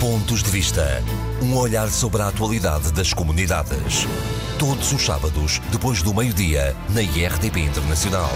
Pontos de Vista. Um olhar sobre a atualidade das comunidades. Todos os sábados, depois do meio-dia, na IRTP Internacional.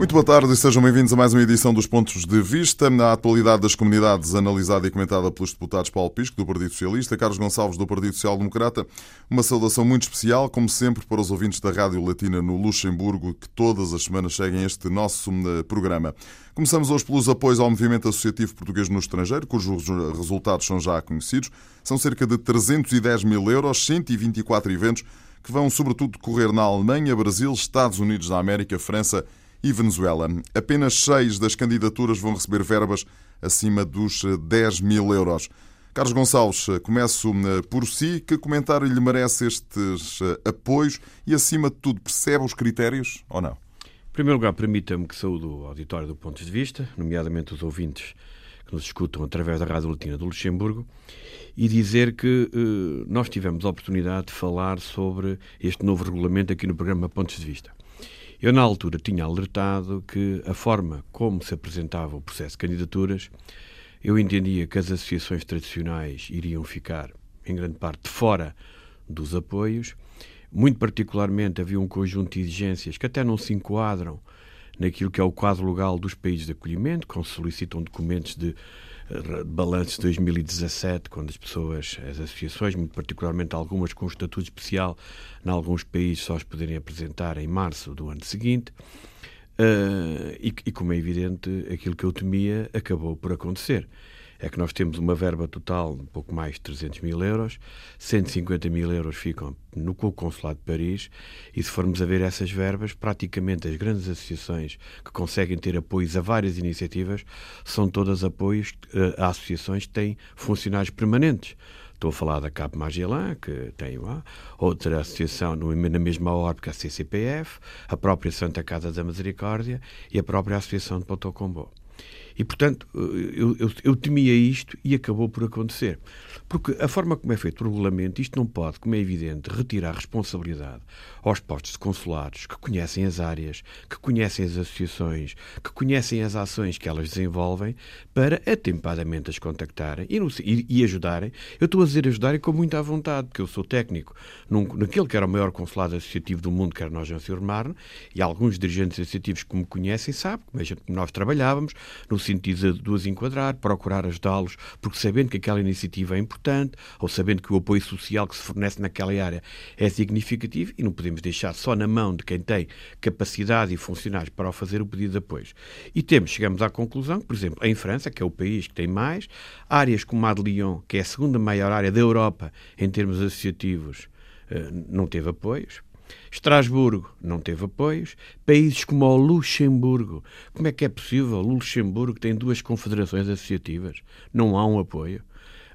Muito boa tarde e sejam bem-vindos a mais uma edição dos Pontos de Vista. Na atualidade das comunidades, analisada e comentada pelos deputados Paulo Pisco, do Partido Socialista, Carlos Gonçalves, do Partido Social Democrata. Uma saudação muito especial, como sempre, para os ouvintes da Rádio Latina no Luxemburgo, que todas as semanas seguem este nosso eh, programa. Começamos hoje pelos apoios ao movimento associativo português no estrangeiro, cujos resultados são já conhecidos. São cerca de 310 mil euros, 124 eventos que vão sobretudo decorrer na Alemanha, Brasil, Estados Unidos da América, França e Venezuela. Apenas seis das candidaturas vão receber verbas acima dos 10 mil euros. Carlos Gonçalves, começo eh, por si. Que comentário lhe merece estes eh, apoios e, acima de tudo, percebe os critérios ou não? Em primeiro lugar, permita-me que saúde o auditório do Pontos de Vista, nomeadamente os ouvintes que nos escutam através da Rádio Latina do Luxemburgo, e dizer que eh, nós tivemos a oportunidade de falar sobre este novo regulamento aqui no programa Pontos de Vista. Eu, na altura, tinha alertado que a forma como se apresentava o processo de candidaturas, eu entendia que as associações tradicionais iriam ficar, em grande parte, fora dos apoios. Muito particularmente, havia um conjunto de exigências que até não se enquadram naquilo que é o quadro legal dos países de acolhimento, quando solicitam documentos de balanço de 2017, quando as pessoas, as associações, muito particularmente algumas com estatuto especial, em alguns países só os poderem apresentar em março do ano seguinte. Uh, e, e, como é evidente, aquilo que eu temia acabou por acontecer é que nós temos uma verba total de um pouco mais de 300 mil euros, 150 mil euros ficam no Consulado de Paris, e se formos a ver essas verbas, praticamente as grandes associações que conseguem ter apoios a várias iniciativas são todas apoios a associações que têm funcionários permanentes. Estou a falar da CAP Magellan, que tem lá, outra associação na mesma órbita, a CCPF, a própria Santa Casa da Misericórdia e a própria Associação de Potocombo. E, portanto, eu, eu, eu, temia isto e acabou por acontecer. Porque a forma como é feito o regulamento, isto não pode, como é evidente, retirar responsabilidade aos postos de consulados que conhecem as áreas, que conhecem as associações, que conhecem as ações que elas desenvolvem, para atempadamente as contactarem e, e, e ajudarem. Eu estou a dizer ajudarem com muita vontade, porque eu sou técnico num, naquele que era o maior consulado associativo do mundo, que era nós, Sr. Marne, e alguns dirigentes associativos que me conhecem sabem como nós trabalhávamos, no sentido de os enquadrar, procurar ajudá-los, porque sabendo que aquela iniciativa é importante, ou sabendo que o apoio social que se fornece naquela área é significativo, e não podemos deixar só na mão de quem tem capacidade e funcionários para fazer o pedido de apoio. E temos, chegamos à conclusão por exemplo, em França, que é o país que tem mais, áreas como a de Lyon, que é a segunda maior área da Europa em termos associativos, eh, não teve apoios. Estrasburgo não teve apoios. Países como o Luxemburgo. Como é que é possível? O Luxemburgo tem duas confederações associativas. Não há um apoio.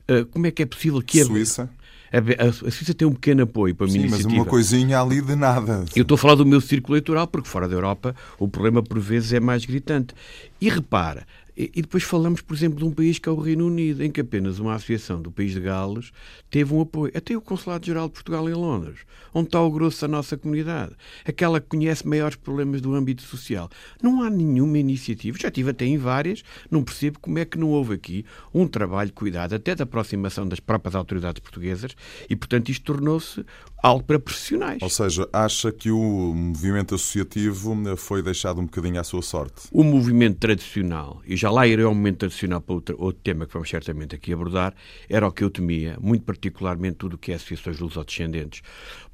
Uh, como é que é possível que a Suíça? A, a, Suíça tem um pequeno apoio para a minha Sim, iniciativa. mas uma coisinha ali de nada. Eu estou a falar do meu círculo eleitoral, porque fora da Europa o problema por vezes é mais gritante. E repara, e, depois falamos, por exemplo, de um país que é o Reino Unido, em que apenas uma associação do país de Gales teve um apoio. Até o Consulado-Geral de Portugal em Londres, onde está o grosso da nossa comunidade. Aquela que conhece maiores problemas do âmbito social. Não há nenhuma iniciativa, já tive até em várias, não percebo como é que não houve aqui um trabalho cuidado, até da aproximação das próprias autoridades portuguesas, e, portanto, isto tornou-se algo para profissionais. Ou seja, acha que o movimento associativo foi deixado um bocadinho à sua sorte? O movimento tradicional, e já lá irei ao momento tradicional para outro, outro tema que vamos certamente aqui abordar, era o que eu temia, muito particularmente tudo o que é associações lusodescendentes.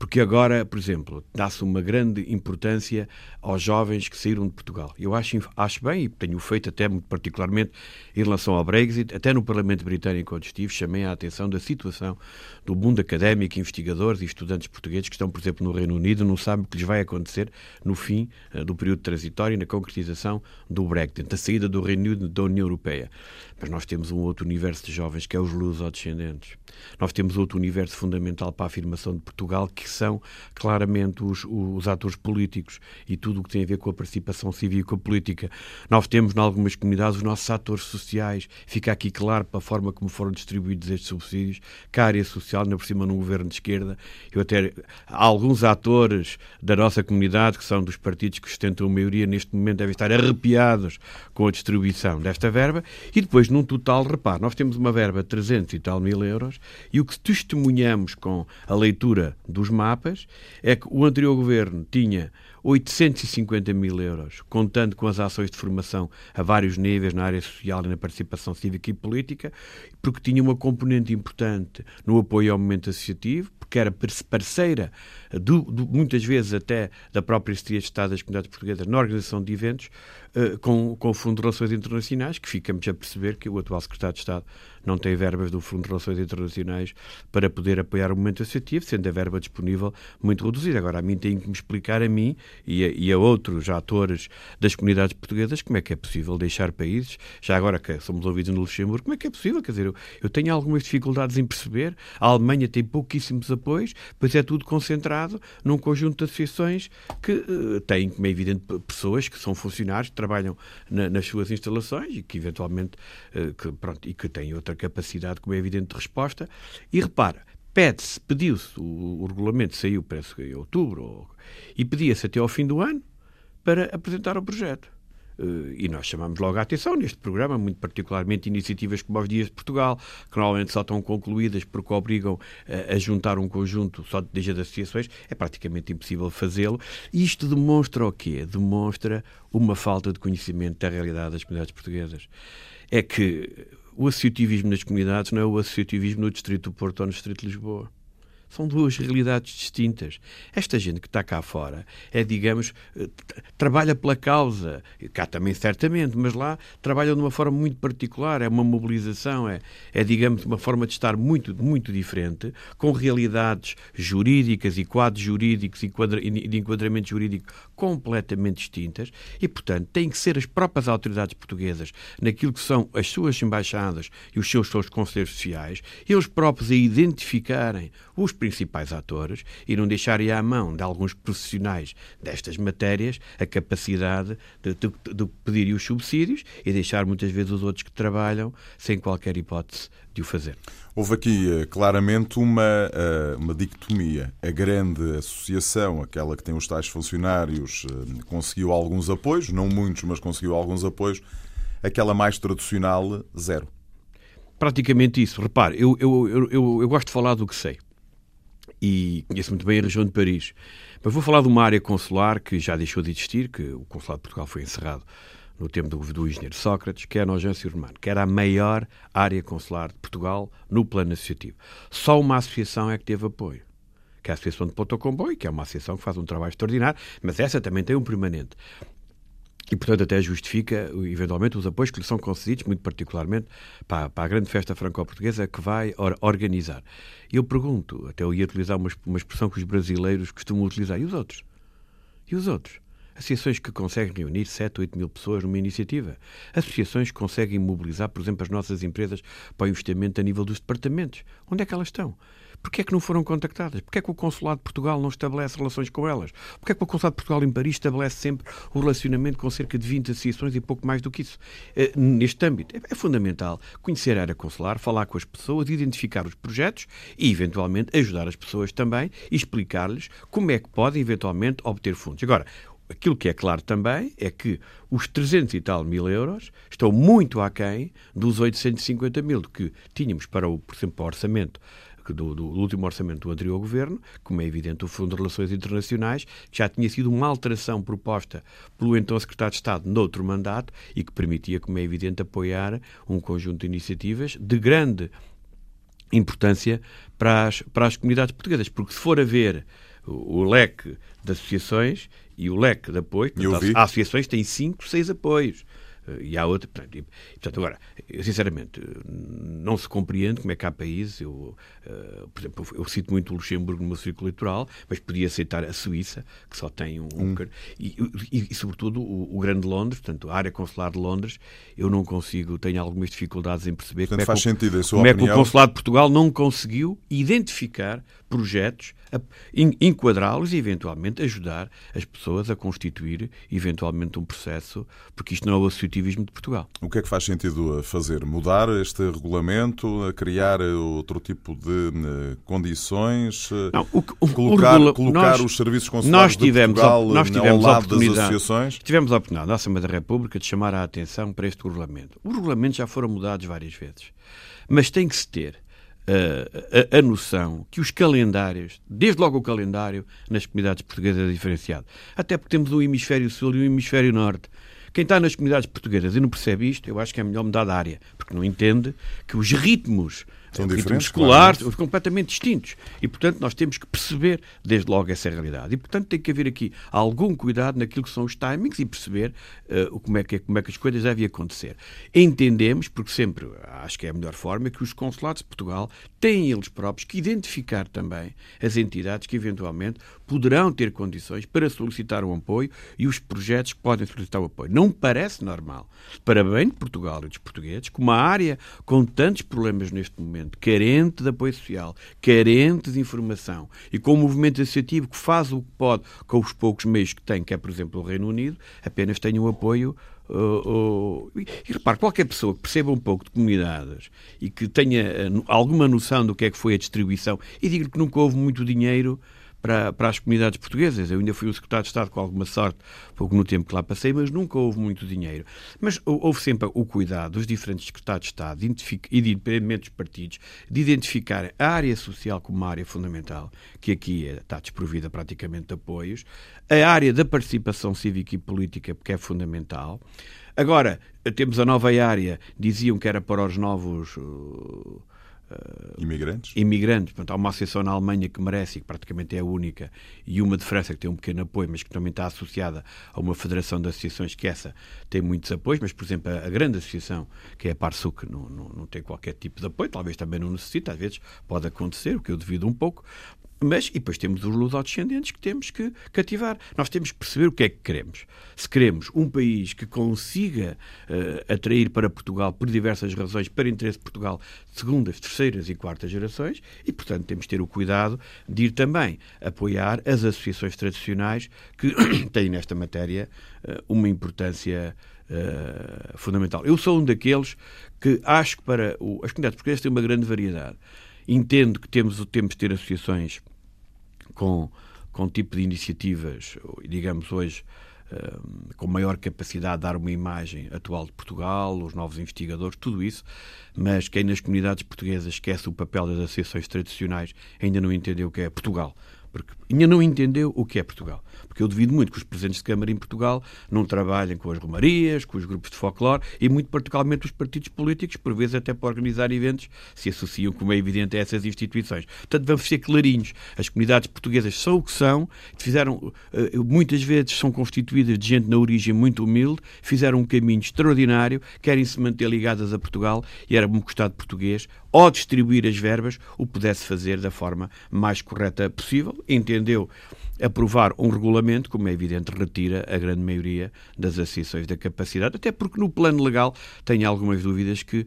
Porque agora, por exemplo, dá-se uma grande importância aos jovens que saíram de Portugal. Eu acho, acho bem, e tenho feito até muito particularmente em relação ao Brexit, até no Parlamento Britânico onde estive, chamei a atenção da situação do mundo académico, investigadores e estudantes portugueses que estão, por exemplo, no Reino Unido, não sabem o que lhes vai acontecer no fim uh, do período transitório e na concretização do Brexit, da saída do Reino Unido da União Europeia. Mas nós temos um outro universo de jovens que é os luso-descendentes. Nós temos outro universo fundamental para a afirmação de Portugal, que são claramente os, os atores políticos e tudo o que tem a ver com a participação civil e com a política. Nós temos, em algumas comunidades, os nossos atores sociais. Fica aqui claro, para a forma como foram distribuídos estes subsídios, que a área social, ainda por cima num governo de esquerda, eu até até alguns atores da nossa comunidade, que são dos partidos que sustentam a maioria, neste momento devem estar arrepiados com a distribuição desta verba. E depois, num total, repare, nós temos uma verba de 300 e tal mil euros e o que testemunhamos com a leitura dos mapas é que o anterior governo tinha 850 mil euros, contando com as ações de formação a vários níveis na área social e na participação cívica e política, porque tinha uma componente importante no apoio ao movimento associativo, porque era parceira, do, do, muitas vezes até da própria Secretaria de Estado das Comunidades Portuguesas, na organização de eventos, uh, com, com o Fundo de Relações Internacionais, que ficamos a perceber que o atual Secretário de Estado não tem verbas do Fundo de Relações Internacionais para poder apoiar o movimento associativo, sendo a verba disponível muito reduzida. Agora, a mim tem que me explicar a mim e a, e a outros atores das comunidades portuguesas como é que é possível deixar países, já agora que somos ouvidos no Luxemburgo, como é que é possível? Quer dizer, eu, eu tenho algumas dificuldades em perceber, a Alemanha tem pouquíssimos apoios, pois é tudo concentrado num conjunto de associações que uh, têm, como é evidente, pessoas que são funcionários, que trabalham na, nas suas instalações e que eventualmente uh, que, pronto, e que têm outra capacidade, como é evidente, de resposta. E repara, pede-se, pediu-se, o, o, regulamento saiu, parece que em outubro, ou, e pedia-se até ao fim do ano para apresentar o projeto. Eh, e nós chamamos logo a atenção neste programa, muito particularmente iniciativas como os Dias de Portugal, que normalmente só estão concluídas porque obrigam a, a juntar um conjunto só de, de associações, é praticamente impossível fazê-lo. Isto demonstra o quê? Demonstra uma falta de conhecimento da realidade das comunidades portuguesas. É que o associativismo nas comunidades não é o associativismo no Distrito do Porto ou no Distrito de Lisboa. São duas realidades distintas. Esta gente que está cá fora é, digamos, eh, trabalha pela causa, cá também certamente, mas lá trabalha de uma forma muito particular, é uma mobilização, é, é digamos, uma forma de estar muito, muito diferente, com realidades jurídicas e quadros jurídicos e de enquadramento jurídico completamente distintas e, portanto, têm que ser as próprias autoridades portuguesas, naquilo que são as suas embaixadas e os seus, seus conselheiros sociais, eles próprios a identificarem os principais atores e não deixarem à mão de alguns profissionais destas matérias a capacidade de, de, de pedir os subsídios e deixar muitas vezes os outros que trabalham sem qualquer hipótese de o fazer. Houve aqui eh, claramente uma, eh, uma dicotomia. A grande associação, aquela que tem os tais funcionários, eh, conseguiu alguns apoios, não muitos, mas conseguiu alguns apoios. Aquela mais tradicional, zero. Praticamente isso. Repare, eu, eu, eu, eu gosto de falar do que sei e conheço muito bem a região de Paris. Mas vou falar de uma área consular que já deixou de existir, que o Consulado de Portugal foi encerrado no tempo do, do engenheiro Sócrates, que é a Nogência Romano, que era a maior área consular de Portugal no plano associativo. Só uma associação é que teve apoio, que é a Associação de Ponto Comboio, que é uma associação que faz um trabalho extraordinário, mas essa também tem um permanente. E, portanto, até justifica, eventualmente, os apoios que lhe são concedidos, muito particularmente para, para a grande festa franco-portuguesa que vai or organizar. Eu pergunto, até eu ia utilizar uma, uma expressão que os brasileiros costumam utilizar, e os outros? E os outros? Associações que conseguem reunir 7, 8 mil pessoas numa iniciativa. Associações que conseguem mobilizar, por exemplo, as nossas empresas para o investimento a nível dos departamentos. Onde é que elas estão? Porquê é que não foram contactadas? Porquê é que o Consulado de Portugal não estabelece relações com elas? Porquê é que o Consulado de Portugal em Paris estabelece sempre o relacionamento com cerca de 20 associações e pouco mais do que isso? Eh, neste âmbito, é fundamental conhecer a área consular, falar com as pessoas, identificar os projetos e, eventualmente, ajudar as pessoas também e explicar-lhes como é que podem, eventualmente, obter fundos. Agora, aquilo que é claro também é que os 300 e tal mil euros estão muito aquém dos 850 mil que tínhamos para, o, por exemplo, o orçamento do, do, último orçamento do anterior governo, como é evidente o Fundo de Relações Internacionais, que já tinha sido uma alteração proposta pelo então Secretário de Estado noutro mandato e que permitia, como é evidente, apoiar um conjunto de iniciativas de grande importância para as, para as comunidades portuguesas, porque se for a ver o, o leque de associações e o leque de apoio, portanto, as associações têm cinco, seis apoios. Eh, e há outra. Portanto, e, portanto, agora, eu, sinceramente, não se compreende como é que há países. Eu, uh, por exemplo, eu cito muito o Luxemburgo no meu círculo eleitoral, mas podia aceitar a Suíça, que só tem um. um. E, e, e, sobretudo, o, o, Grande Londres, portanto, a área consular de Londres, eu não consigo, tenho algumas dificuldades em perceber portanto, como, é, que, sentido, como é que o Consulado de Portugal não conseguiu identificar projetos, enquadrá-los e, eventualmente, ajudar as pessoas a constituir, eventualmente, um processo, porque isto não é o associativismo de Portugal. O que é que faz sentido fazer? Mudar este regulamento? criar outro tipo de condições, não, o, o, colocar, o colocar nós, os serviços consulares nós tivemos, de Portugal nós tivemos ao lado das associações? Tivemos a oportunidade, na Assembleia da República, de chamar a atenção para este regulamento. Os regulamentos já foram mudados várias vezes, mas tem que se ter a, a, noção que os calendários, desde logo o calendário, nas comunidades portuguesas é diferenciado. Até porque temos um hemisfério sul e um hemisfério norte. Quem está nas comunidades portuguesas e não percebe isto, eu acho que é melhor mudar de área, porque não entende que os ritmos são diferentes, claro. completamente distintos. E, portanto, nós temos que perceber, desde logo, essa realidade. E, portanto, tem que haver aqui algum cuidado naquilo que são os timings e perceber uh, como, é que, como é que as coisas devem acontecer. Entendemos, porque sempre acho que é a melhor forma, que os consulados de Portugal têm eles próprios que identificar também as entidades que, eventualmente, poderão ter condições para solicitar o apoio e os projetos que podem solicitar o apoio. Não parece normal, para bem de Portugal e dos portugueses, que uma área com tantos problemas neste momento carente de apoio social, carente de informação e com um movimento associativo que faz o que pode com os poucos meios que tem, que é, por exemplo, o Reino Unido, apenas tem o apoio Uh, uh, e repare, qualquer pessoa que perceba um pouco de comunidades e que tenha uh, alguma noção do que é que foi a distribuição, e digo que nunca houve muito dinheiro para, para as comunidades portuguesas. Eu ainda fui o secretário de Estado com alguma sorte, pouco no tempo que lá passei, mas nunca houve muito dinheiro. Mas houve sempre o cuidado dos diferentes secretários de Estado, e de independentemente dos partidos, de identificar a área social como uma área fundamental, que aqui é, está desprovida praticamente de apoios, a área da participação cívica e política, porque é fundamental. Agora, temos a nova área, diziam que era para os novos. Uh, imigrantes? Imigrantes. Portanto, há uma associação na Alemanha que merece e que praticamente é a única, e uma de França que tem um pequeno apoio, mas que também está associada a uma federação de associações que essa tem muitos apoios, mas, por exemplo, a, a grande associação, que é a Parsuc, não, não, não tem qualquer tipo de apoio, talvez também não necessita, às vezes pode acontecer, o que eu devido um pouco, mas, e depois temos os lusodescendentes que temos que cativar. Nós temos que perceber o que é que queremos. Se queremos um país que consiga uh, atrair para Portugal, por diversas razões, para interesse de Portugal, segundas, terceiras e quartas gerações, e, portanto, temos que ter o cuidado de ir também apoiar as associações tradicionais que têm nesta matéria uh, uma importância uh, fundamental. Eu sou um daqueles que acho que para o, as comunidades portuguesas têm uma grande variedade. Entendo que temos, temos de ter associações com, com tipo de iniciativas, digamos hoje, um, com maior capacidade de dar uma imagem atual de Portugal, os novos investigadores, tudo isso, mas quem nas comunidades portuguesas esquece o papel das associações tradicionais ainda não entendeu o que é Portugal porque ainda não entendeu o que é Portugal. Porque eu duvido muito que os presidentes de Câmara em Portugal não trabalhem com as romarias, com os grupos de folclore e, muito particularmente, os partidos políticos, por vezes até para organizar eventos, se associam, como é evidente, a essas instituições. Portanto, vamos ser clarinhos. As comunidades portuguesas são o que são, fizeram, eh, muitas vezes são constituídas de gente na origem muito humilde, fizeram um caminho extraordinário, querem se manter ligadas a Portugal e era-me custado português, ao distribuir as verbas, o pudesse fazer da forma mais correta possível entendeu aprovar um regulamento, como é evidente, retira a grande maioria das associações da capacidade, até porque no plano legal tenho algumas dúvidas que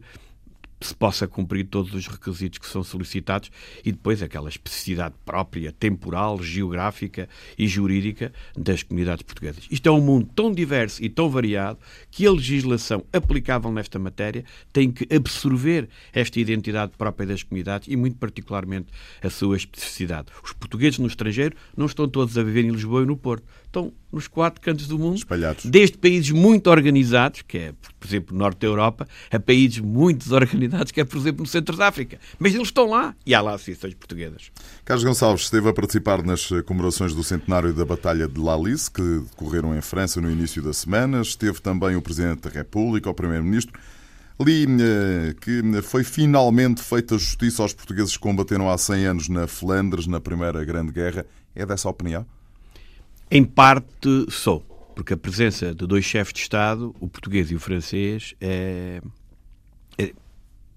se possa cumprir todos os requisitos que são solicitados e depois aquela especificidade própria, temporal, geográfica e jurídica das comunidades portuguesas. Isto é um mundo tão diverso e tão variado que a legislação aplicável nesta matéria tem que absorver esta identidade própria das comunidades e, muito particularmente, a sua especificidade. Os portugueses no estrangeiro não estão todos a viver em Lisboa e no Porto estão nos quatro cantos do mundo, espalhados, desde países muito organizados, que é, por exemplo, no norte da Europa, a países muito desorganizados, que é, por exemplo, no centro da África. Mas eles estão lá e há lá associações portuguesas. Carlos Gonçalves esteve a participar nas comemorações do centenário da Batalha de Lalice, que decorreram em França no início da semana. Esteve também o Presidente da República, o Primeiro-Ministro. Li eh, que foi finalmente feita justiça aos portugueses que combateram há 100 anos na Flandres, na Primeira Grande Guerra. É dessa opinião? Em parte sou, porque a presença de dois chefes de Estado, o português e o francês, é, é,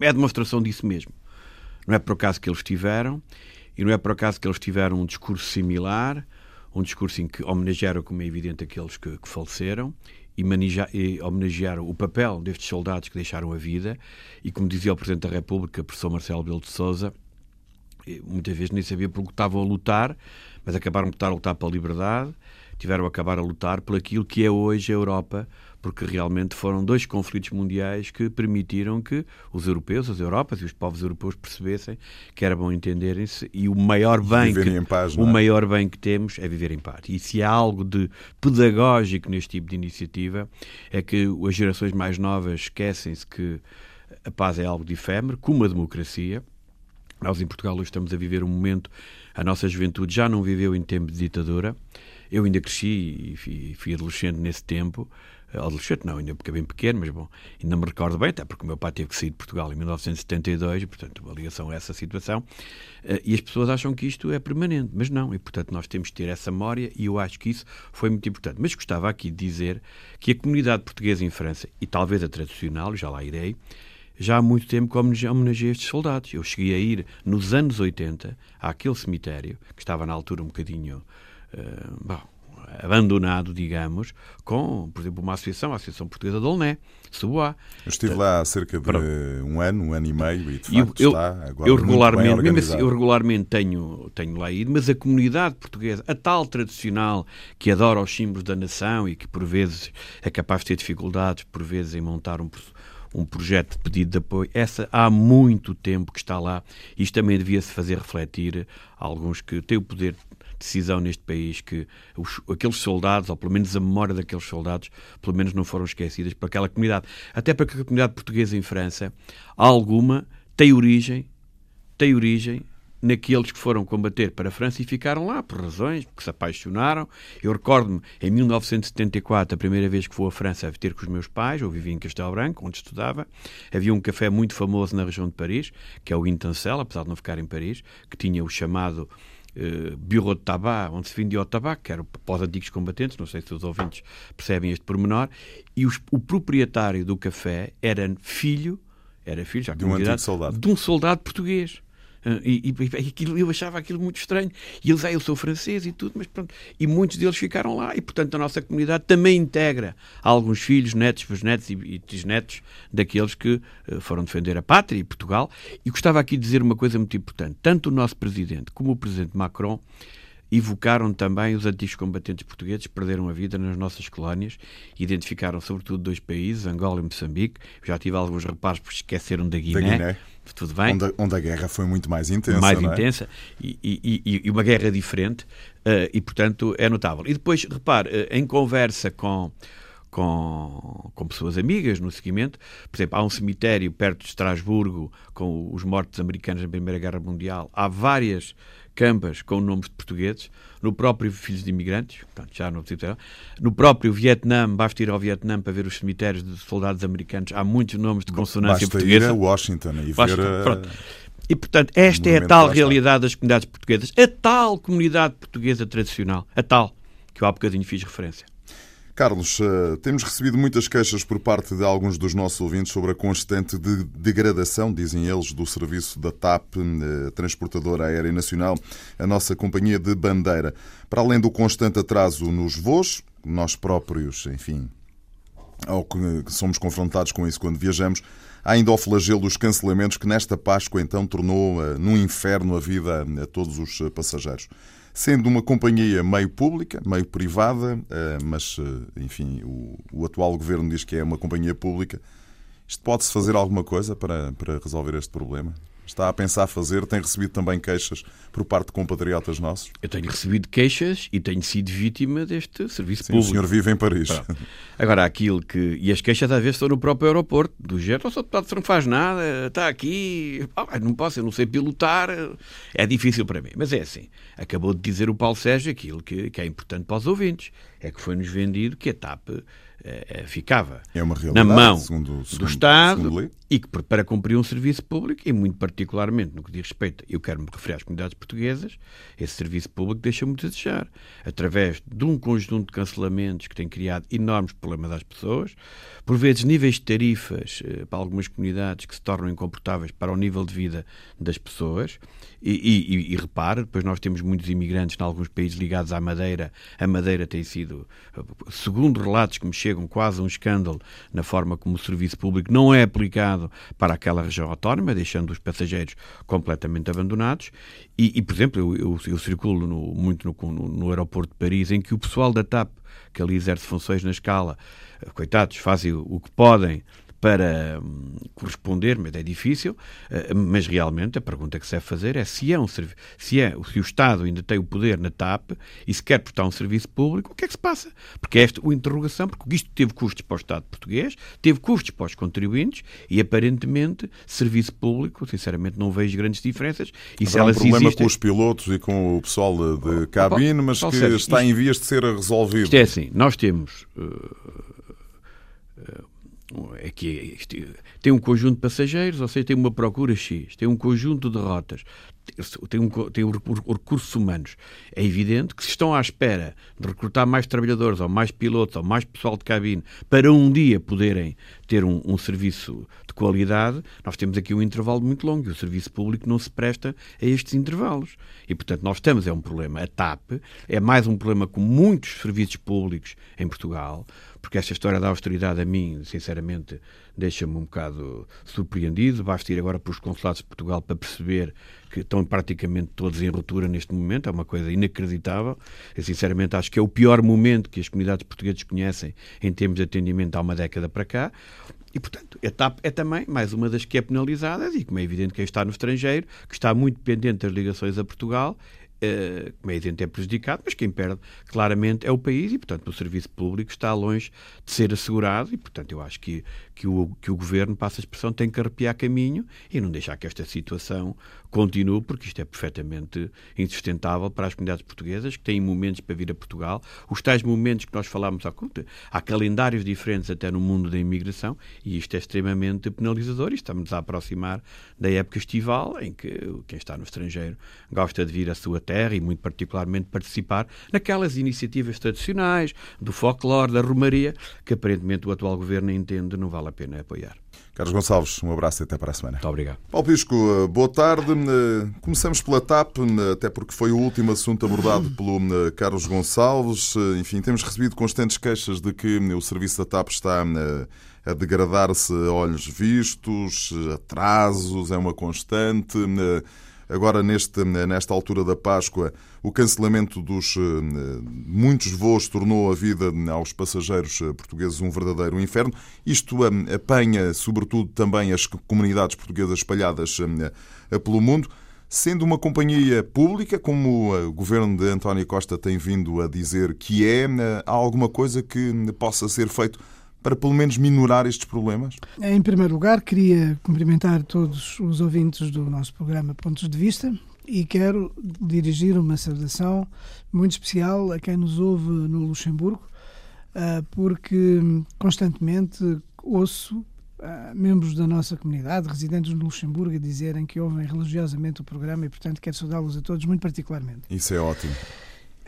é a demonstração disso mesmo. Não é por acaso que eles tiveram, e não é por acaso que eles tiveram um discurso similar, um discurso em que homenagearam, como é evidente, aqueles que, que faleceram, e, e homenagearam o papel destes soldados que deixaram a vida, e como dizia o Presidente da República, professor Marcelo Belo de Souza, muitas vezes nem sabia por que estavam a lutar, mas acabaram por estar a lutar pela liberdade, tiveram a acabar a lutar por aquilo que é hoje a Europa, porque realmente foram dois conflitos mundiais que permitiram que os europeus, as Europas e os povos europeus percebessem que era bom entenderem-se e o maior bem que, paz, o é? maior bem que temos é viver em paz. E se há algo de pedagógico neste tipo de iniciativa é que as gerações mais novas esquecem-se que a paz é algo de efêmero, como a democracia. Nós em Portugal hoje estamos a viver um momento, a nossa juventude já não viveu em tempo de ditadura. Eu ainda cresci e fui adolescente nesse tempo, adolescente não, ainda porque bem pequeno, mas bom, ainda me recordo bem, até porque o meu pai teve que sair de Portugal em 1972, e, portanto, uma ligação a essa situação, eh, e as pessoas acham que isto é permanente, mas não, e portanto nós temos que ter essa memória, e eu acho que isso foi muito importante. Mas gostava aqui de dizer que a comunidade portuguesa em França, e talvez a tradicional, já lá irei, já há muito tempo que homenageei estes soldados. Eu cheguei a ir, nos anos 80, àquele cemitério, que estava na altura um bocadinho. Uh, bom, abandonado, digamos, com, por exemplo, uma associação, a Associação Portuguesa de Olné, Suboá. Eu estive lá há cerca de Pronto. um ano, um ano e meio, e de facto eu, está agora eu regularmente, mesmo assim, eu regularmente tenho, tenho lá ido, mas a comunidade portuguesa, a tal tradicional que adora os símbolos da nação e que por vezes é capaz de ter dificuldades, por vezes, em montar um um projeto de pedido de apoio, essa há muito tempo que está lá. Isto também devia-se fazer refletir alguns que têm o poder de decisão neste país, que os, aqueles soldados, ou pelo menos a memória daqueles soldados, pelo menos não foram esquecidas por aquela comunidade. Até porque a comunidade portuguesa em França, alguma, tem origem, tem origem naqueles que foram combater para a França e ficaram lá por razões, porque se apaixonaram. Eu recordo-me, em 1974, a primeira vez que fui à França a ter com os meus pais, eu vivia em Castelo Branco, onde estudava, havia um café muito famoso na região de Paris, que é o Intancel, apesar de não ficar em Paris, que tinha o chamado uh, Bureau de Tabac, onde se vendia o tabaco, que era para os antigos combatentes, não sei se os ouvintes percebem este pormenor, e os, o proprietário do café era filho, era filho, já de um antigo soldado. de um soldado português. Ah, e, e, aquilo, eu achava aquilo muito estranho. E eles, ah, eu sou francês e tudo, mas pronto. E muitos deles ficaram lá. E, portanto, a nossa comunidade também integra alguns filhos, netos, bisnetos e, e bisnetos daqueles que uh, foram defender a pátria e Portugal. E gostava aqui de dizer uma coisa muito importante. Tanto o nosso presidente como o presidente Macron evocaram também os antigos combatentes portugueses que perderam a vida nas nossas colónias, identificaram sobretudo dois países, Angola e Moçambique. Já tive alguns reparos porque esqueceram da Guiné. Da Guiné. Tudo bem. Onde, onde, a guerra foi muito mais intensa. Mais é? intensa e, e, e, uma guerra diferente, uh, e portanto é notável. E depois, repare, uh, em conversa com, com, com pessoas amigas no seguimento. Por exemplo, há um cemitério perto de Estrasburgo com os mortos americanos na Primeira Guerra Mundial. Há várias campas com nomes de portugueses, no próprio Filhos de Imigrantes, portanto, já no, no próprio Vietnã, basta ir ao Vietnã para ver os cemitérios de soldados americanos, há muitos nomes de consonância basta portuguesa. Ir a Washington e basta, ver. Pronto. E, portanto, esta é a tal realidade das comunidades portuguesas, a tal comunidade portuguesa tradicional, a tal que eu há bocadinho fiz referência. Carlos, eh, temos recebido muitas queixas por parte de alguns dos nossos ouvintes sobre a constante de degradação, dizem eles, do serviço da TAP, eh, Transportadora Aérea Nacional, a nossa companhia de bandeira. Para além do constante atraso nos voos, nós próprios, enfim, ao que somos confrontados com isso quando viajamos, há ainda o flagelo dos cancelamentos que nesta Páscoa então tornou eh, num inferno a vida a todos os passageiros sendo uma companhia meio pública, meio privada, eh, mas, eh, enfim, o, o atual governo diz que é uma companhia pública. Isto pode-se fazer alguma coisa para, para resolver este problema? Está a pensar fazer? Tem recebido também queixas por parte de compatriotas nossos? Eu tenho recebido queixas e tenho sido vítima deste serviço Sim, público. O senhor vive em Paris. Pronto. Agora, aquilo que. E as queixas às vezes estão no próprio aeroporto, do género, o deputado não faz nada, está aqui, oh, não posso, eu não sei pilotar, é difícil para mim. Mas é assim, acabou de dizer o Paulo Sérgio aquilo que, que é importante para os ouvintes, é que foi-nos vendido que a TAP eh, ficava é na mão segundo, segundo, do Estado e que para cumprir um serviço público e muito particularmente no que diz respeito, eu quero me referir às comunidades portuguesas, esse serviço público deixa muito a desejar, através de um conjunto de cancelamentos que tem criado enormes problemas às pessoas, por vezes níveis de tarifas eh, para algumas comunidades que se tornam incomportáveis para o nível de vida das pessoas e, e, e repare, depois nós temos muitos imigrantes em alguns países ligados à Madeira, a Madeira tem sido, segundo relatos que me chegam, quase um escândalo na forma como o serviço público não é aplicado para aquela região autónoma, deixando os passageiros completamente abandonados. E, e por exemplo, eu, eu, eu circulo no, muito no, no, no aeroporto de Paris, em que o pessoal da TAP, que ali exerce funções na escala, coitados, fazem o que podem para hum, corresponder, mas é difícil, uh, mas realmente a pergunta que se deve fazer é se é um se é se o Estado ainda tem o poder na TAP e se quer prestar um serviço público, o que é que se passa? Porque é esta a interrogação, porque isto teve custos para o Estado português, teve custos para os contribuintes e aparentemente serviço público, sinceramente não vejo grandes diferenças. E Haverá se um problema existem... com os pilotos e com o pessoal de, de cabine, mas que seja, está isto, em vias de ser resolvido. Isto é assim, nós temos uh, é que tem um conjunto de passageiros, ou seja, tem uma procura X, tem um conjunto de rotas, tem, um, tem um, recursos humanos. É evidente que se estão à espera de recrutar mais trabalhadores, ou mais pilotos, ou mais pessoal de cabine, para um dia poderem ter um, um serviço de qualidade, nós temos aqui um intervalo muito longo e o serviço público não se presta a estes intervalos. E, portanto, nós estamos, é um problema. A TAP é mais um problema com muitos serviços públicos em Portugal, porque esta história da austeridade a mim, sinceramente, deixa-me um bocado surpreendido. Basta ir agora para os consulados de Portugal para perceber que estão praticamente todos em ruptura neste momento, é uma coisa inacreditável. Eu, sinceramente, acho que é o pior momento que as comunidades portuguesas conhecem em termos de atendimento há uma década para cá. E, portanto, a TAP é também mais uma das que é penalizada e, como é evidente, quem está no estrangeiro, que está muito dependente das ligações a Portugal, como é evidente, é prejudicado, mas quem perde claramente é o país e, portanto, o serviço público está longe de ser assegurado e, portanto, eu acho que, que, o, que o governo, passa a expressão, tem que arrepiar caminho e não deixar que esta situação continue, porque isto é perfeitamente insustentável para as comunidades portuguesas que têm momentos para vir a Portugal. Os tais momentos que nós falámos há, há calendários diferentes até no mundo da imigração e isto é extremamente penalizador e estamos a aproximar da época estival em que quem está no estrangeiro gosta de vir à sua terra e muito particularmente participar naquelas iniciativas tradicionais do folclore, da romaria, que aparentemente o atual governo entende não vale a pena apoiar. Carlos Gonçalves, um abraço e até para a semana. Muito obrigado. Paulo Pisco, eh, boa tarde. Eh, começamos pela TAP, eh, até porque foi o último assunto abordado pelo Carlos Gonçalves. Enfim, temos recebido constantes queixas de que o serviço da TAP está a degradar-se a olhos vistos, atrasos, é uma constante. Agora, neste, nesta altura da Páscoa, o cancelamento dos eh, muitos voos tornou a vida aos passageiros eh, portugueses um verdadeiro inferno. Isto eh, apanha, sobretudo, também as comunidades portuguesas espalhadas pelo mundo. Sendo uma companhia pública, como o governo de António Costa tem vindo a dizer que é, há alguma coisa que possa ser feito para pelo menos minorar estes problemas? Em primeiro lugar, queria cumprimentar todos os ouvintes do nosso programa Pontos de Vista e quero dirigir uma saudação muito especial a quem nos ouve no Luxemburgo, ah, porque constantemente ouço ah, membros da nossa comunidade, residentes no Luxemburgo, a dizerem que ouvem religiosamente o programa e, portanto, quero saudá-los a todos muito particularmente. Isso é ótimo.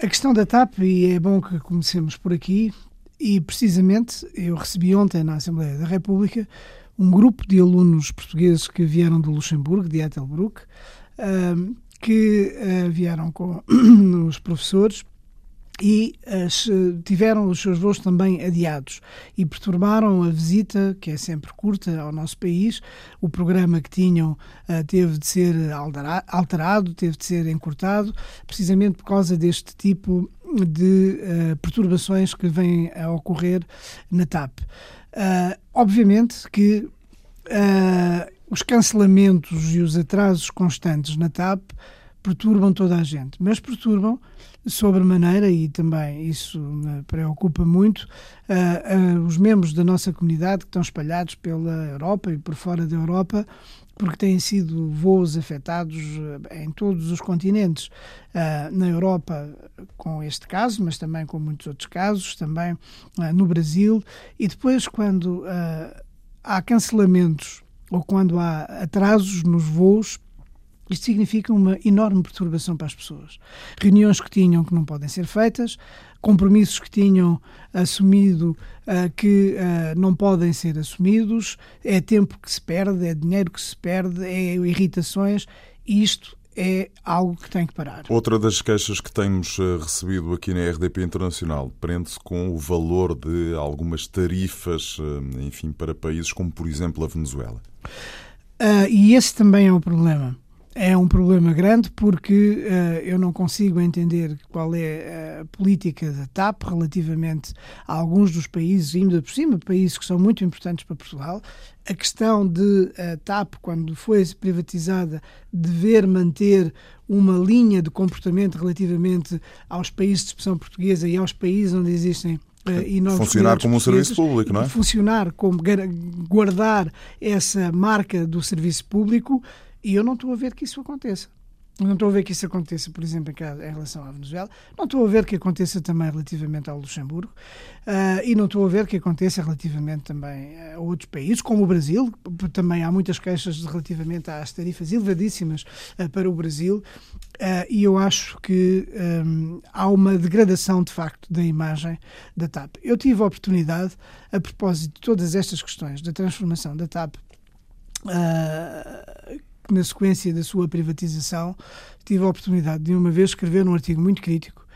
A questão da TAP, e é bom que comecemos por aqui, e precisamente eu recebi ontem na Assembleia da República um grupo de alunos portugueses que vieram do Luxemburgo, de Ettelbruck, que ah, vieram com os professores e as, tiveram os seus voos também adiados e perturbaram a visita, que é sempre curta, ao nosso país. O programa que tinham teve de ser alterado, teve de ser encurtado, precisamente por causa deste tipo de uh, perturbações que vêm a ocorrer na TAP. Uh, obviamente que os cancelamentos e os atrasos constantes na TAP perturbam toda a gente, mas perturbam sobremaneira, e também isso me preocupa muito, uh, uh, os membros da nossa comunidade que estão espalhados pela Europa e por fora da Europa, porque têm sido voos afetados em todos os continentes. Uh, na Europa, com este caso, mas também com muitos outros casos, também no Brasil, e depois, quando há cancelamentos ou quando há atrasos nos voos, isto significa uma enorme perturbação para as pessoas. Reuniões que tinham que não podem ser feitas, compromissos que tinham assumido uh, que uh, não podem ser assumidos, é tempo que se perde, é dinheiro que se perde, é irritações. E isto é algo que tem que parar. Outra das queixas que temos eh, recebido aqui na RDP Internacional prende-se com o valor de algumas tarifas, enfim, para países como, por exemplo, a Venezuela. Uh, e esse também é um problema é um problema grande porque uh, eu não consigo entender qual é a política da TAP relativamente a alguns dos países, ainda por cima, países que são muito importantes para Portugal. A questão de a TAP, quando foi privatizada, dever manter uma linha de comportamento relativamente aos países de expressão portuguesa e aos países onde existem funcionar como um serviço público, não é? Funcionar como guardar essa marca do serviço público e eu não estou a ver que isso aconteça. Não estou a ver que isso aconteça, por exemplo, em relação à Venezuela. Não estou a ver que aconteça também relativamente ao Luxemburgo. Uh, e não estou a ver que aconteça relativamente também a outros países, como o Brasil. Também há muitas queixas relativamente às tarifas elevadíssimas uh, para o Brasil. Uh, e eu acho que um, há uma degradação, de facto, da imagem da TAP. Eu tive a oportunidade, a propósito de todas estas questões da transformação da TAP, Uh, na sequência da sua privatização, tive a oportunidade de uma vez escrever um artigo muito crítico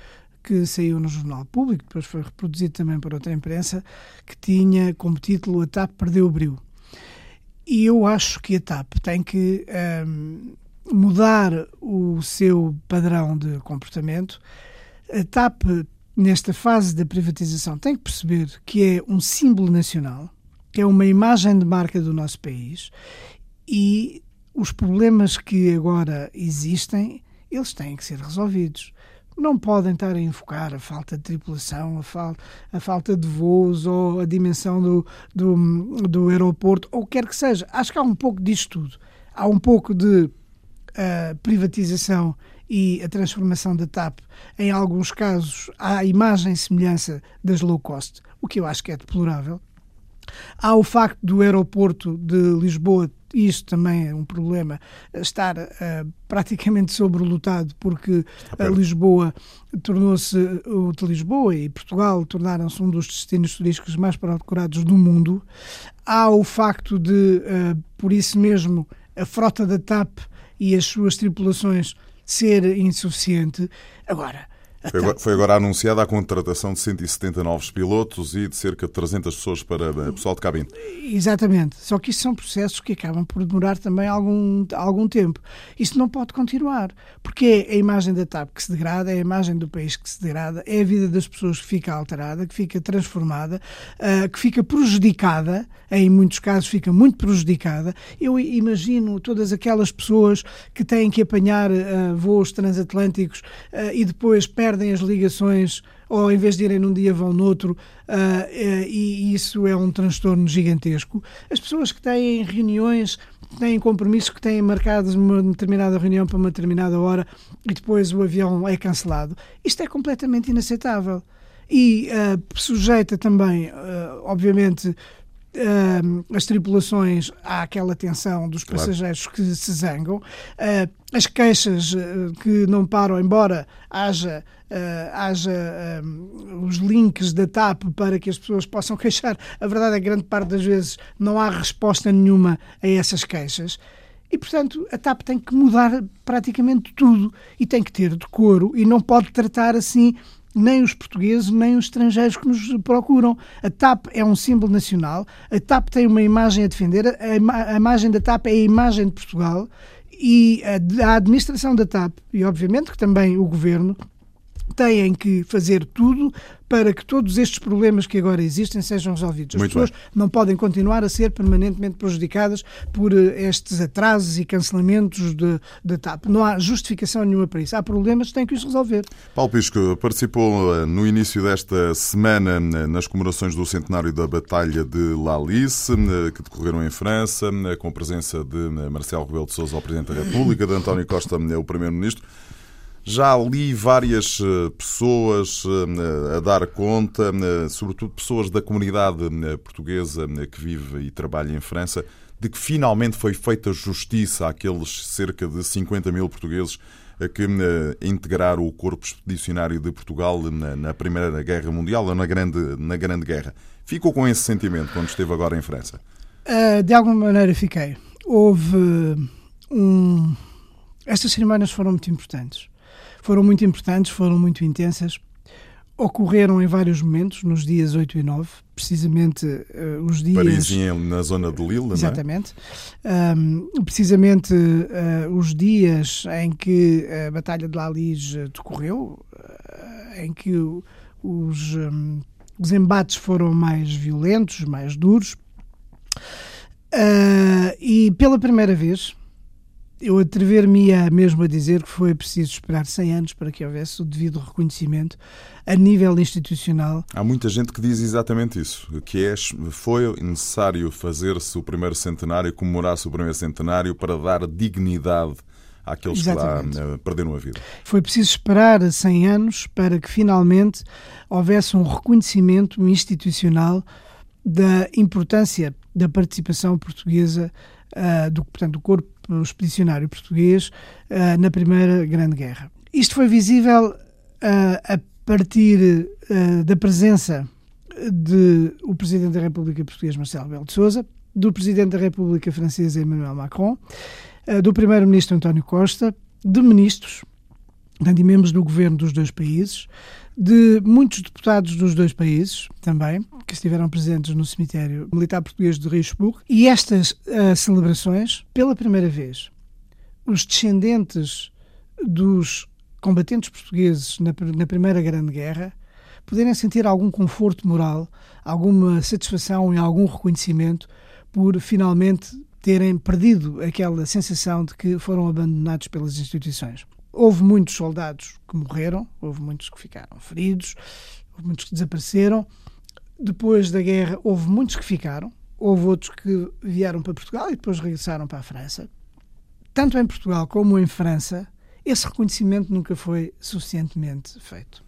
que saiu no Jornal Público, depois foi reproduzido também por outra imprensa, que tinha como título A TAP perdeu o brilho. E eu acho que a TAP tem que um, mudar o seu padrão de comportamento. A TAP, nesta fase da privatização, tem que perceber que é um símbolo nacional, que é uma imagem de marca do nosso país e os problemas que agora existem, eles têm que ser resolvidos. Não podem estar a invocar a falta de tripulação, a, fal a falta de voos ou a dimensão do, do, do aeroporto, ou quer que seja. Acho que há um pouco disto tudo. Há um pouco de uh, privatização e a transformação da TAP, em alguns casos, à imagem e semelhança das low cost, o que eu acho que é deplorável. Há o facto do aeroporto de Lisboa isto também é um problema, estar uh, praticamente sobrelotado, porque a Lisboa tornou-se, o de Lisboa e Portugal tornaram-se um dos destinos turísticos mais procurados do mundo. Há o facto de, uh, por isso mesmo, a frota da TAP e as suas tripulações ser insuficiente. Agora, foi agora, foi agora anunciada a contratação de 170 novos pilotos e de cerca de 300 pessoas para eh, pessoal de cabine. Exatamente. Só que isso são processos que acabam por demorar também algum, algum tempo. Isso não pode continuar, porque é a imagem da TAP que se degrada, é a imagem do país que se degrada, é a vida das pessoas que fica alterada, que fica transformada, uh, que fica prejudicada, em muitos casos fica muito prejudicada. Eu imagino todas aquelas pessoas que têm que apanhar uh, voos transatlânticos uh, e depois perdem perdem as ligações ou em vez de irem num dia vão noutro, uh, e isso é um transtorno gigantesco. As pessoas que têm reuniões, têm compromissos, que têm marcados uma determinada reunião para uma determinada hora e depois o avião é cancelado, isto é completamente inaceitável. E uh, sujeita também, uh, obviamente, Uh, as tripulações há aquela tensão dos passageiros claro. que se zangam, uh, as queixas uh, que não param, embora haja, haja os links da TAP para que as pessoas possam queixar, a verdade é que grande parte das vezes não há resposta nenhuma a essas queixas. E, portanto, a TAP tem que mudar praticamente tudo e tem que ter decoro e não pode tratar assim nem os portugueses, nem os estrangeiros que nos procuram. A TAP é um símbolo nacional, a TAP tem uma imagem a defender, a, imagem da TAP é a imagem de Portugal. E a, a administração da TAP, e obviamente que também o governo, têm que fazer tudo para que todos estes problemas que agora existem sejam resolvidos. As Muito pessoas bem. não podem continuar a ser permanentemente prejudicadas por eh, estes atrasos e cancelamentos de, de TAP. Não há justificação nenhuma para isso. Há problemas, têm que os resolver. Paulo Pisco participou eh, no início desta semana eh, nas comemorações do centenário da Batalha de Lalice, que decorreram em França, com a presença de Marcelo Rebelo de Sousa, o Presidente da República, de António Costa, o Primeiro-Ministro. Já li várias eh, pessoas eh, a dar conta, eh, sobretudo pessoas da comunidade portuguesa que vive e trabalha em França, de que finalmente foi feita justiça àqueles cerca de 50 mil portugueses que integraram o Corpo Expedicionário de Portugal na Primeira Guerra Mundial ou na Grande, na grande Guerra. Ficou com esse sentimento quando esteve agora em França? de alguma maneira fiquei. Houve um Estas cerimónias foram muito importantes. Foram muito importantes, foram muito intensas. Ocorreram em vários momentos, nos dias 8 e 9, precisamente uh, os dias. Parisinha na zona de Lille, Exatamente. Um, precisamente uh, os dias em que a Batalha de La Lige decorreu, uh, em que os, um, os embates foram mais violentos, mais duros. e pela primeira vez, eu atrever-me-ia mesmo a dizer que foi preciso esperar 100 anos para que houvesse o devido reconhecimento a nível institucional. Há muita gente que diz exatamente isso, que é, foi necessário fazer-se o primeiro centenário, comemorar-se o primeiro centenário para dar dignidade àqueles Exatamente. que lá eh, perderam a vida. Foi preciso esperar 100 anos para que finalmente houvesse um reconhecimento institucional da importância da participação portuguesa uh, do, portanto, do corpo expedicionário português uh, na Primeira Grande Guerra. Isto foi visível uh, a partir da presença de o Presidente da República Portuguesa, Marcelo Belo de Souza, do Presidente da República Francesa, Emmanuel Macron, do Primeiro-Ministro António Costa, de ministros, de membros do governo dos dois países, de muitos deputados dos dois países também, que estiveram presentes no cemitério militar português de Richebourg. E estas uh, celebrações, pela primeira vez, os descendentes dos combatentes portugueses na, na Primeira Grande Guerra poderem sentir algum conforto moral, alguma satisfação e algum reconhecimento por finalmente terem perdido aquela sensação de que foram abandonados pelas instituições. Houve muitos soldados que morreram, houve muitos que ficaram feridos, houve muitos que desapareceram. Depois da guerra, houve muitos que ficaram, houve outros que vieram para Portugal e depois regressaram para a França. Tanto em Portugal como em França, esse reconhecimento nunca foi suficientemente feito.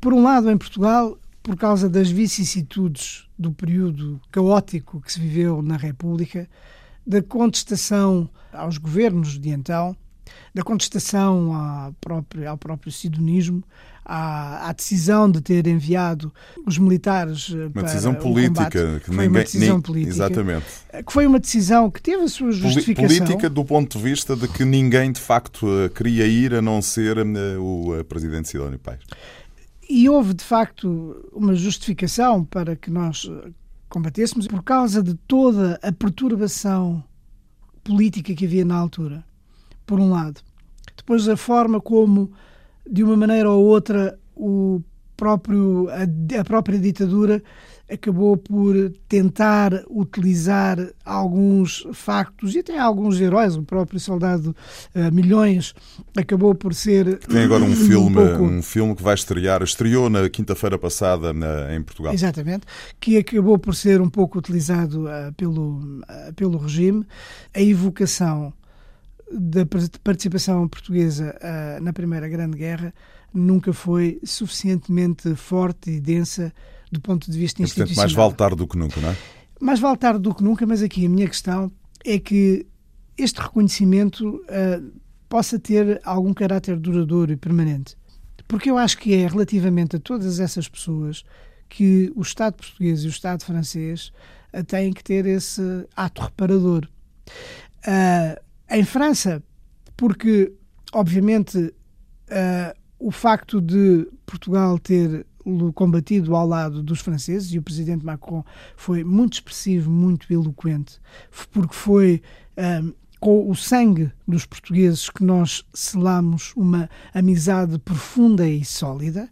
Por um lado, em Portugal, por causa das vicissitudes do período caótico que se viveu na República, da contestação aos governos de então, da contestação ao próprio, ao próprio sidonismo, à, à, decisão de ter enviado os militares uma para decisão política que foi ninguém, uma decisão política. Exatamente. Que foi uma decisão que teve a sua justificação. política do ponto de vista de que ninguém de facto eh, queria ir a não ser eh, o eh, presidente Sidónio Pais e houve de facto uma justificação para que nós combatêssemos por causa de toda a perturbação política que havia na altura por um lado. Depois a forma como, de uma maneira ou outra, o próprio, a, a própria ditadura acabou por tentar utilizar alguns factos e até alguns heróis, o próprio soldado uh, Milhões acabou por ser tem agora um filme, um, pouco... um filme que vai estrear, estreou na quinta-feira passada na, em Portugal. Exatamente, que acabou por ser um pouco utilizado uh, pelo uh, pelo regime, a evocação da participação portuguesa uh, na Primeira Grande Guerra nunca foi suficientemente forte e densa do ponto de vista institucional. Portanto, mais vale tarde do que nunca, não é? Mais vale tarde do que nunca, mas aqui a minha questão é que este reconhecimento uh, possa ter algum caráter duradouro e permanente. Porque eu acho que é relativamente a todas essas pessoas que o Estado português e o Estado francês uh, têm que ter esse ato reparador. Uh, em França, porque, obviamente, uh, o facto de Portugal ter combatido ao lado dos franceses, e o presidente Macron foi muito expressivo, muito eloquente, porque foi ah, com o sangue dos portugueses que nós selamos uma amizade profunda e sólida,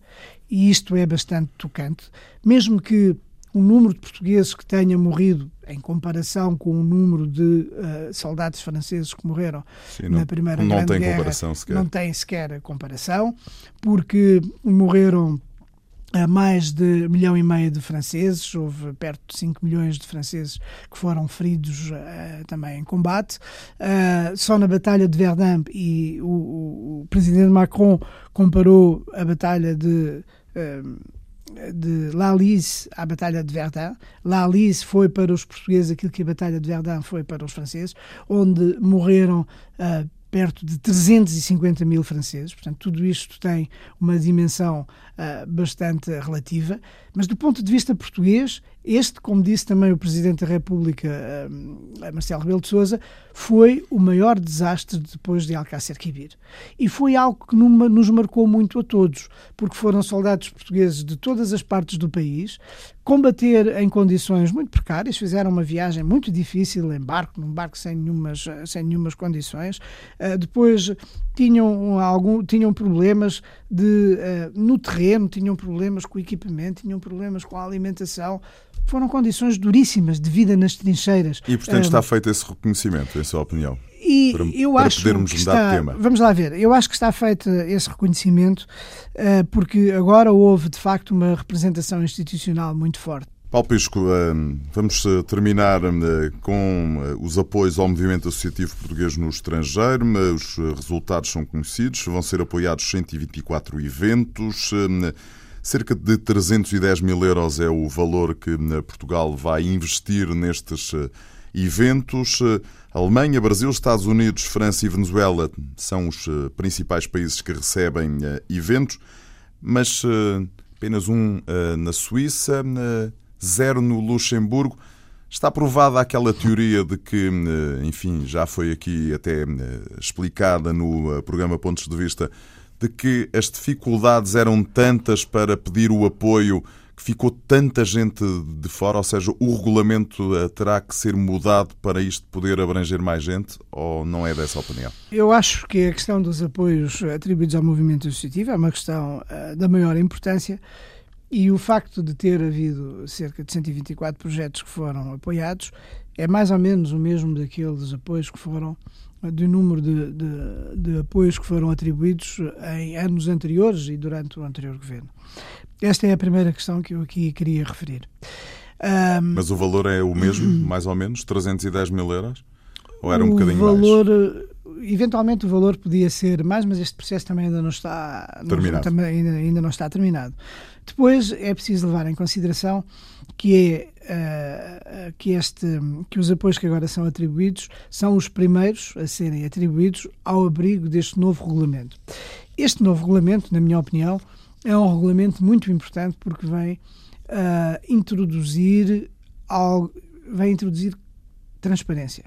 e isto é bastante tocante, mesmo que o número de portugueses que tenha morrido em comparação com o número de uh, soldados franceses que morreram Sim, não, na Primeira não Grande tem Guerra comparação sequer. não tem sequer comparação, porque morreram a mais de milhão e meio de franceses, houve perto de 5 milhões de franceses que foram feridos uh, também em combate. Uh, só na Batalha de Verdun, e o, o, presidente Macron comparou a Batalha de. Uh, de Lalice à Batalha de Verdun. Lalice foi para os portugueses aquilo que a Batalha de Verdun foi para os franceses, onde morreram uh, perto de 350 mil franceses. Portanto, tudo isto tem uma dimensão uh, bastante relativa. Mas, do ponto de vista português, Este, como disse também o Presidente da República, uh, Marcelo Rebelo de Sousa, foi o maior desastre depois de Alcácer Quibir. E foi algo que numa, nos marcou muito a todos, porque foram soldados portugueses de todas as partes do país, combater em condições muito precárias, fizeram uma viagem muito difícil em barco, num barco sem nenhumas, sem nenhumas condições. Uh, depois tinham, algum, tinham problemas de, uh, no terreno, tinham problemas com o equipamento, tinham problemas com a alimentação. Foram condições duríssimas de vida nas trincheiras. E, portanto, está feito esse reconhecimento, em sua opinião? E para, eu para acho podermos que está, tema. Vamos lá ver. Eu acho que está feito esse reconhecimento uh, porque agora houve de facto uma representação institucional muito forte. Paulo Pisco, vamos eh, terminar com os apoios ao movimento associativo português no estrangeiro. Os resultados são conhecidos, vão ser apoiados 124 eventos. Cerca de 310 mil euros é o valor que Portugal vai investir nestes eventos. Alemanha, Brasil, Estados Unidos, França e Venezuela são os eh, principais países que recebem eh, eventos, mas eh, apenas um na Suíça, zero no Luxemburgo. Está provada aquela teoria de que, enfim, já foi aqui até explicada no programa Pontos de Vista, de que as dificuldades eram tantas para pedir o apoio que ficou tanta gente de fora, ou seja, o regulamento eh, terá que ser mudado para isto poder abranger mais gente, ou não é dessa opinião? Eu acho que a questão dos apoios atribuídos ao movimento associativo é uma questão uh, da maior importância e o facto de ter havido cerca de 124 projetos que foram apoiados é mais ou menos o mesmo daqueles apoios que foram do número de, de, de, apoios que foram atribuídos em anos anteriores e durante o anterior governo. Esta é a primeira questão que eu aqui queria referir. Um, Mas o valor é o mesmo, mais ou menos? 310 mil euros? Ou era um bocadinho valor, mais? Eventualmente o valor podia ser mais, mas este processo também ainda não está terminado. Não, também ainda, ainda não está terminado. Depois é preciso levar em consideração que é uh, que este que os apoios que agora são atribuídos são os primeiros a serem atribuídos ao abrigo deste novo regulamento. Este novo regulamento, na minha opinião, é um regulamento muito importante porque vem uh, introduzir algo, vem introduzir transparência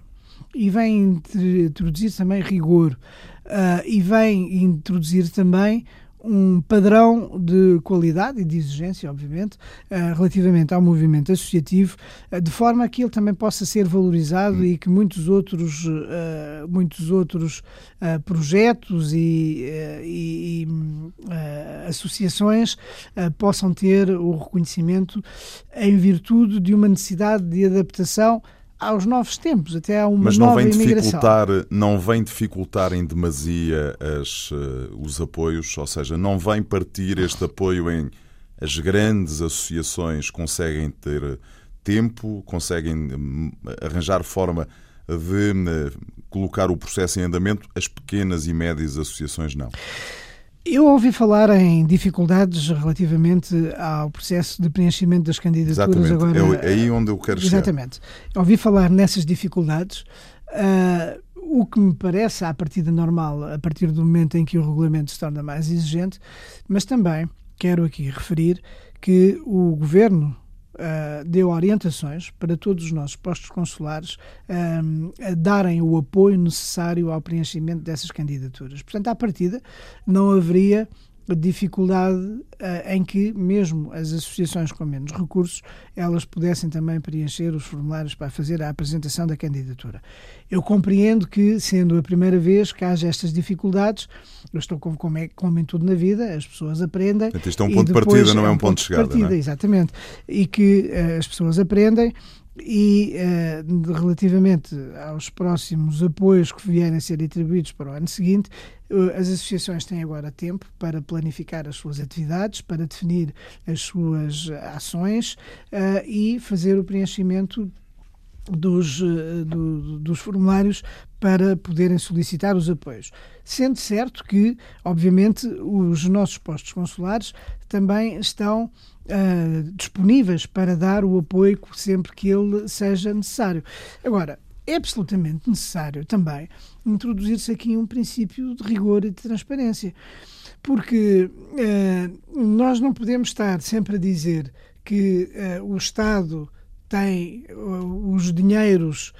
e vem introduzir também rigor uh, e vem introduzir também um padrão de qualidade e de exigência, obviamente, uh, relativamente ao movimento associativo, uh, de forma que ele também possa ser valorizado e que muitos outros, uh, muitos outros projetos e, e, e associações possam ter o reconhecimento em virtude de uma necessidade de adaptação aos novos tempos, até a uma Mas não nova vem imigração. dificultar, não vem dificultar em demasia as, uh, os apoios, ou seja, não vem partir este apoio em as grandes associações conseguem ter tempo, conseguem hum, arranjar forma de uh, colocar o processo em andamento, as pequenas e médias associações não. Eu ouvi falar em dificuldades relativamente ao processo de preenchimento das candidaturas Exatamente. agora. É aí onde eu quero chegar. Exatamente. Ouvi falar nessas dificuldades. Uh, o que me parece, à partida normal, a partir do momento em que o regulamento se torna mais exigente, mas também quero aqui referir que o governo uh, deu orientações para todos os nossos postos consulares um, a darem o apoio necessário ao preenchimento dessas candidaturas. Portanto, à partida, não haveria dificuldade uh, em que mesmo as associações com menos recursos elas pudessem também preencher os formulários para fazer a apresentação da candidatura. Eu compreendo que, sendo a primeira vez que haja estas dificuldades, eu estou como, como, é, como em tudo na vida, as pessoas aprendem. Portanto, isto é um ponto de partida, não é um ponto de chegada. Partida, é? Exatamente. E que uh, as pessoas aprendem e uh, relativamente aos próximos apoios que vierem a ser atribuídos para o ano seguinte, uh, as associações têm agora tempo para planificar as suas atividades, para definir as suas ações uh, e fazer o preenchimento dos, do, dos formulários para poderem solicitar os apoios. Sendo certo que, obviamente, os nossos postos consulares também estão uh, disponíveis para dar o apoio sempre que ele seja necessário. Agora, é absolutamente necessário também introduzir-se aqui um princípio de rigor e de transparência, porque uh, nós não podemos estar sempre a dizer que uh, o Estado tem os dinheiros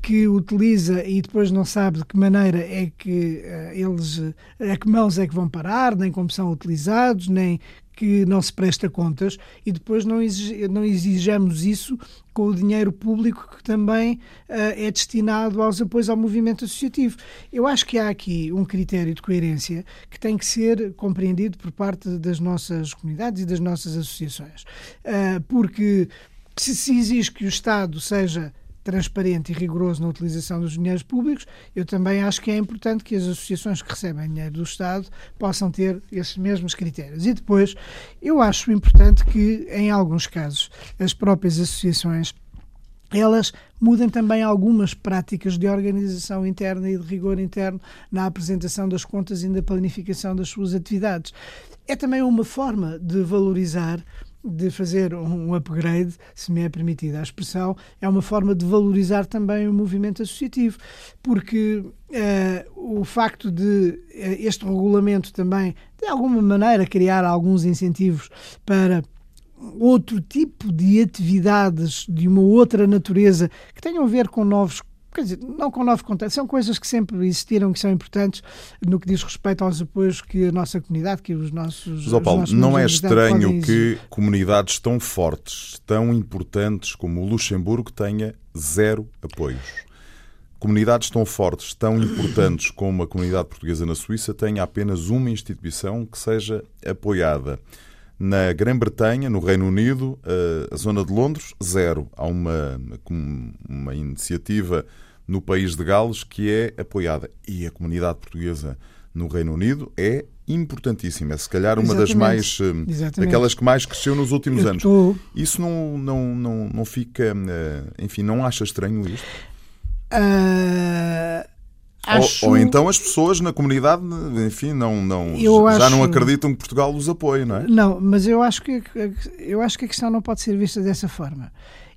que utiliza e depois não sabe de que maneira é que eles, a que mãos é que vão parar, nem como são utilizados, nem que não se presta contas e depois não, exige, não exijamos isso com o dinheiro público que também uh, é destinado aos apoios ao movimento associativo. Eu acho que há aqui um critério de coerência que tem que ser compreendido por parte das nossas comunidades e das nossas associações. Uh, porque se se exige que o Estado seja transparente e rigoroso na utilização dos dinheiros públicos, eu também acho que é importante que as associações que recebem dinheiro do Estado possam ter esses mesmos critérios. E depois, eu acho importante que, em alguns casos, as próprias associações elas mudem também algumas práticas de organização interna e de rigor interno na apresentação das contas e na planificação das suas atividades. É também uma forma de valorizar de fazer um upgrade, se me é permitida a expressão, é uma forma de valorizar também o movimento associativo, porque uh, o facto de uh, este regulamento também, de alguma maneira, criar alguns incentivos para outro tipo de atividades de uma outra natureza que tenham a ver com novos quer dizer, não com novo contexto, são coisas que sempre existiram, que são importantes no que diz respeito aos apoios que a nossa comunidade, que os nossos. José Paulo, não é estranho que comunidades tão fortes, tão importantes como o Luxemburgo tenha zero apoios? Comunidades tão fortes, tão importantes como a comunidade portuguesa na Suíça tenha apenas uma instituição que seja apoiada. Na Grã-Bretanha, no Reino Unido, a zona de Londres, zero. Há uma, uma iniciativa no país de Gales que é apoiada. E a comunidade portuguesa no Reino Unido é importantíssima. É se calhar uma Exatamente. das mais. Eh, Exatamente. daquelas que mais cresceu nos últimos Eu anos. Tô... Isso não, não, não, não fica. Eh, enfim, não acha estranho isto? Uh, Acho... Ou, ou, então as pessoas na comunidade, enfim, não, não, já acho... não acreditam que Portugal os apoie, não é? Não, mas eu acho, que, eu acho que a questão não pode ser vista dessa forma.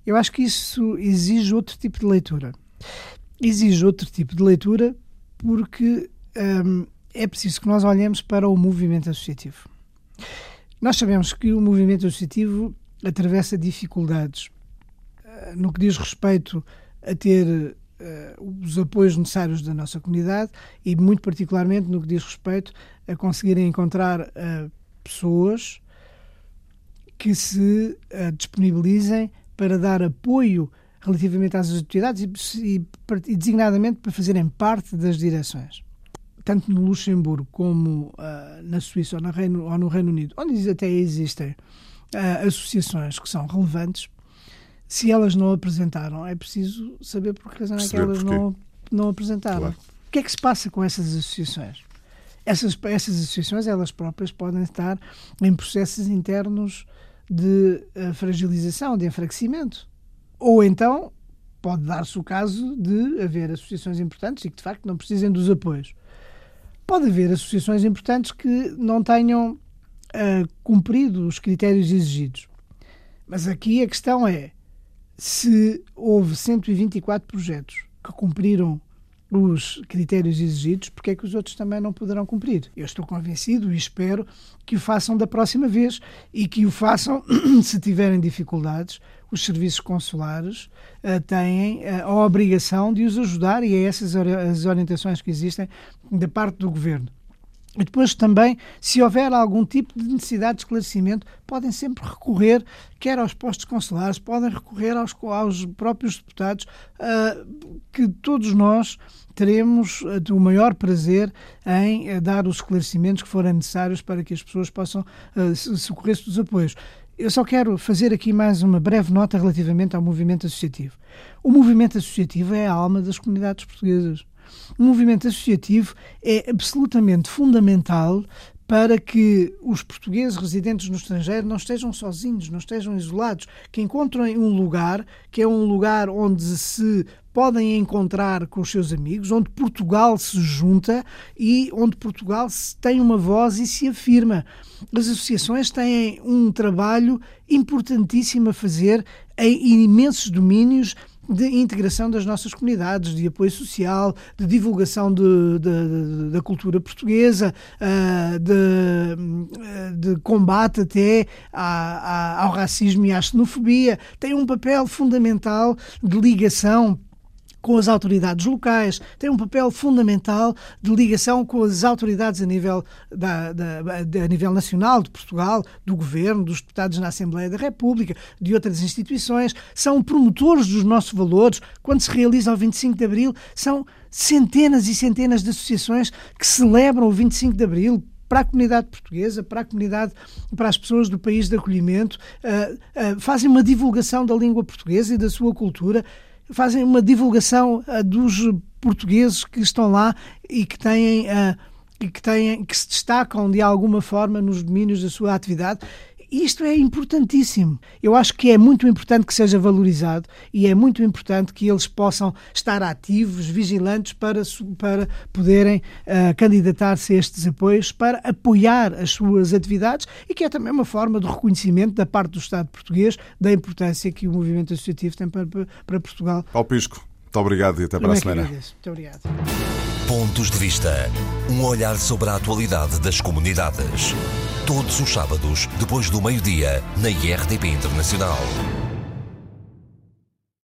Eu acho que isso exige outro tipo de leitura. Exige outro tipo de leitura porque hum, é preciso que nós olhemos para o movimento associativo. Nós sabemos que o movimento associativo atravessa dificuldades uh, no que diz respeito a ter os apoios necessários da nossa comunidade e, muito particularmente, no que diz respeito a conseguirem encontrar uh, pessoas que se uh, disponibilizem para dar apoio relativamente às atividades e, e, e, designadamente para fazerem parte das direções. Tanto no Luxemburgo como uh, na Suíça ou, no Reino, ou no Reino Unido, onde até existem uh, associações que são relevantes, se elas não apresentaram, é preciso saber por que razão é que elas não, não apresentaram. Claro. O que é que se passa com essas associações? Essas, essas associações, elas próprias, podem estar em processos internos de uh, fragilização, de enfraquecimento. Ou então pode dar-se o caso de haver associações importantes e que de facto não precisem dos apoios. Pode haver associações importantes que não tenham uh, cumprido os critérios exigidos. Mas aqui a questão é: se houve 124 projetos que cumpriram os critérios exigidos, porque é que os outros também não poderão cumprir? Eu estou convencido e espero que o façam da próxima vez e que o façam se tiverem dificuldades. Os serviços consulares uh, têm uh, a obrigação de os ajudar e é essas as orientações que existem da parte do governo. E depois também, se houver algum tipo de necessidade de esclarecimento, podem sempre recorrer, quer aos postos consulares, podem recorrer aos, aos próprios deputados, uh, que todos nós teremos uh, o maior prazer em uh, dar os esclarecimentos que forem necessários para que as pessoas possam socorrer-se dos apoios. Eu só quero fazer aqui mais uma breve nota relativamente ao movimento associativo. O movimento associativo é a alma das comunidades portuguesas. O movimento associativo é absolutamente fundamental para que os portugueses residentes no estrangeiro não estejam sozinhos, não estejam isolados, que encontrem um lugar que é um lugar onde se podem encontrar com os seus amigos, onde Portugal se junta e onde Portugal tem uma voz e se afirma. As associações têm um trabalho importantíssimo a fazer em imensos domínios de integração das nossas comunidades, de apoio social, de divulgação de, de, de, da cultura portuguesa, uh, de, de, combate até ao racismo e à xenofobia. Tem um papel fundamental de ligação com as autoridades locais, tem um papel fundamental de ligação com as autoridades a nível, da, da, a nível nacional, de Portugal, do Governo, dos deputados na Assembleia da República, de outras instituições, são promotores dos nossos valores. Quando se realiza o 25 de Abril, são centenas e centenas de associações que celebram o 25 de Abril para a comunidade portuguesa, para a comunidade, para as pessoas do país de acolhimento, uh, uh, fazem uma divulgação da língua portuguesa e da sua cultura fazem uma divulgação uh, dos portugueses que estão lá e que têm. Uh, que, têm, que se destacam de alguma forma nos domínios da sua atividade isto é importantíssimo. Eu acho que é muito importante que seja valorizado e é muito importante que eles possam estar ativos, vigilantes para, para poderem uh, candidatar-se a estes apoios, para apoiar as suas atividades e que é também uma forma de reconhecimento da parte do Estado português da importância que o movimento associativo tem para, para Portugal. Paulo Pisco, muito obrigado e até para a semana. Muito obrigado. Pontos de Vista. Um olhar sobre a atualidade das comunidades. Todos os sábados, depois do meio-dia, na IRTP Internacional.